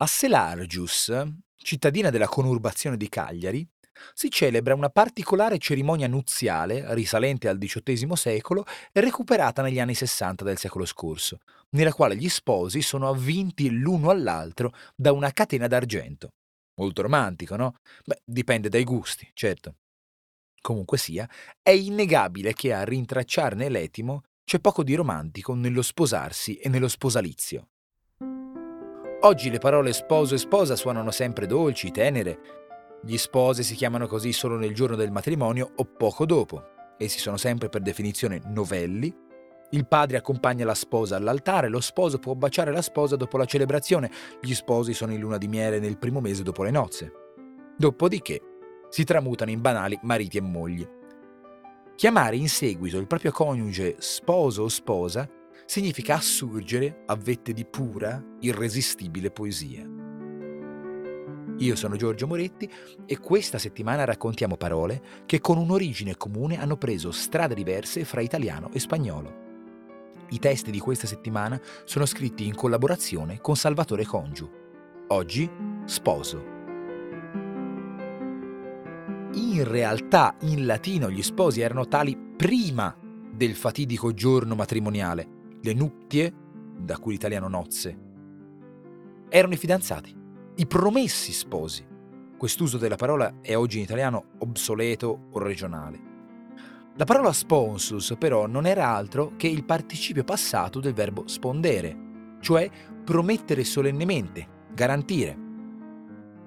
A Selargius, cittadina della conurbazione di Cagliari, si celebra una particolare cerimonia nuziale risalente al XVIII secolo e recuperata negli anni Sessanta del secolo scorso, nella quale gli sposi sono avvinti l'uno all'altro da una catena d'argento. Molto romantico, no? Beh, dipende dai gusti, certo. Comunque sia, è innegabile che a rintracciarne l'etimo c'è poco di romantico nello sposarsi e nello sposalizio. Oggi le parole sposo e sposa suonano sempre dolci, tenere. Gli sposi si chiamano così solo nel giorno del matrimonio o poco dopo. Essi sono sempre per definizione novelli. Il padre accompagna la sposa all'altare, lo sposo può baciare la sposa dopo la celebrazione, gli sposi sono in luna di miele nel primo mese dopo le nozze. Dopodiché si tramutano in banali mariti e mogli. Chiamare in seguito il proprio coniuge sposo o sposa significa assurgere a vette di pura, irresistibile poesia. Io sono Giorgio Moretti e questa settimana raccontiamo parole che con un'origine comune hanno preso strade diverse fra italiano e spagnolo. I testi di questa settimana sono scritti in collaborazione con Salvatore Congiu. Oggi, sposo. In realtà in latino gli sposi erano tali prima del fatidico giorno matrimoniale, le nuptie, da cui l'italiano nozze, erano i fidanzati, i promessi sposi. Quest'uso della parola è oggi in italiano obsoleto o regionale. La parola sponsus però non era altro che il participio passato del verbo spondere, cioè promettere solennemente, garantire.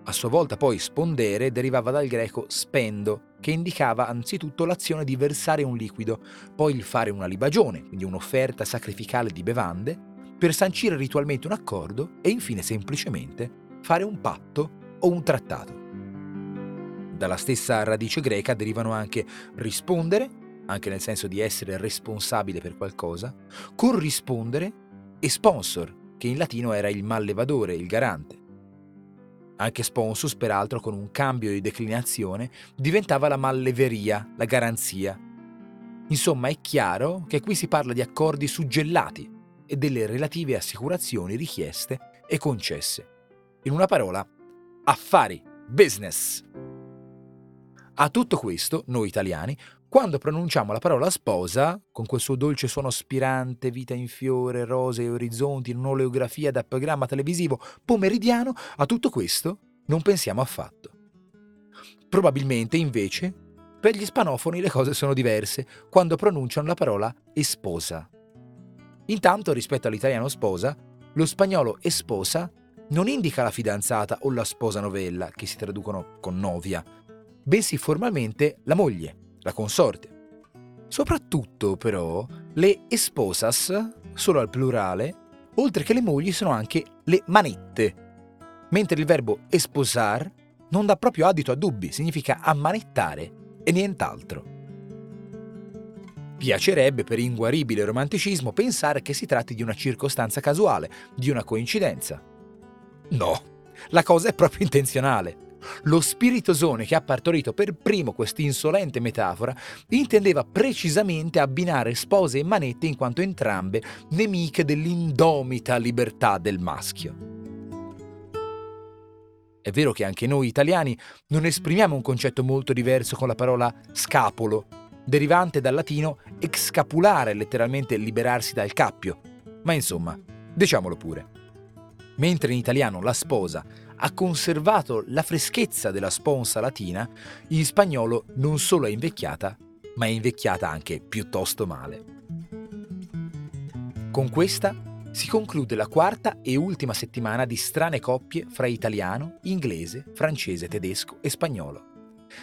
A sua volta poi spondere derivava dal greco spendo, che indicava anzitutto l'azione di versare un liquido, poi il fare una libagione, quindi un'offerta sacrificale di bevande, per sancire ritualmente un accordo e infine semplicemente fare un patto o un trattato. Dalla stessa radice greca derivano anche rispondere, anche nel senso di essere responsabile per qualcosa, corrispondere e sponsor, che in latino era il mallevadore, il garante. Anche sponsus, peraltro, con un cambio di declinazione, diventava la malleveria, la garanzia. Insomma, è chiaro che qui si parla di accordi suggellati e delle relative assicurazioni richieste e concesse. In una parola, affari, business. A tutto questo, noi italiani, quando pronunciamo la parola sposa, con quel suo dolce suono spirante, vita in fiore, rose e orizzonti, in un'oleografia da programma televisivo pomeridiano, a tutto questo non pensiamo affatto. Probabilmente, invece, per gli spanofoni le cose sono diverse quando pronunciano la parola esposa. Intanto, rispetto all'italiano sposa, lo spagnolo esposa non indica la fidanzata o la sposa novella, che si traducono con novia, bensì formalmente la moglie la consorte. Soprattutto, però, le esposas, solo al plurale, oltre che le mogli, sono anche le manette, mentre il verbo esposar non dà proprio adito a dubbi, significa ammanettare e nient'altro. Piacerebbe per inguaribile romanticismo pensare che si tratti di una circostanza casuale, di una coincidenza. No, la cosa è proprio intenzionale. Lo spiritosone che ha partorito per primo quest'insolente metafora intendeva precisamente abbinare spose e manette in quanto entrambe nemiche dell'indomita libertà del maschio. È vero che anche noi italiani non esprimiamo un concetto molto diverso con la parola scapolo, derivante dal latino excapulare, letteralmente liberarsi dal cappio. Ma insomma, diciamolo pure. Mentre in italiano la sposa ha conservato la freschezza della sponsa latina, in spagnolo non solo è invecchiata, ma è invecchiata anche piuttosto male. Con questa si conclude la quarta e ultima settimana di strane coppie fra italiano, inglese, francese, tedesco e spagnolo.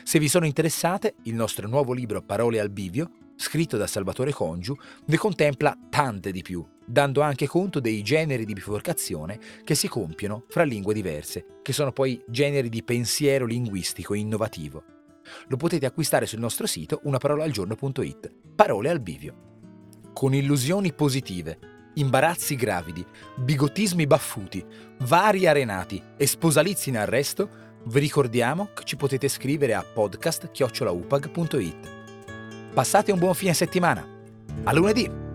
Se vi sono interessate, il nostro nuovo libro Parole al bivio scritto da Salvatore Congiu, ne contempla tante di più, dando anche conto dei generi di biforcazione che si compiono fra lingue diverse, che sono poi generi di pensiero linguistico innovativo. Lo potete acquistare sul nostro sito unaparolaalgiorno.it. Parole al bivio. Con illusioni positive, imbarazzi gravidi, bigottismi baffuti, vari arenati e sposalizi in arresto, vi ricordiamo che ci potete scrivere a podcast-upag.it. Passate un buon fine settimana. A lunedì!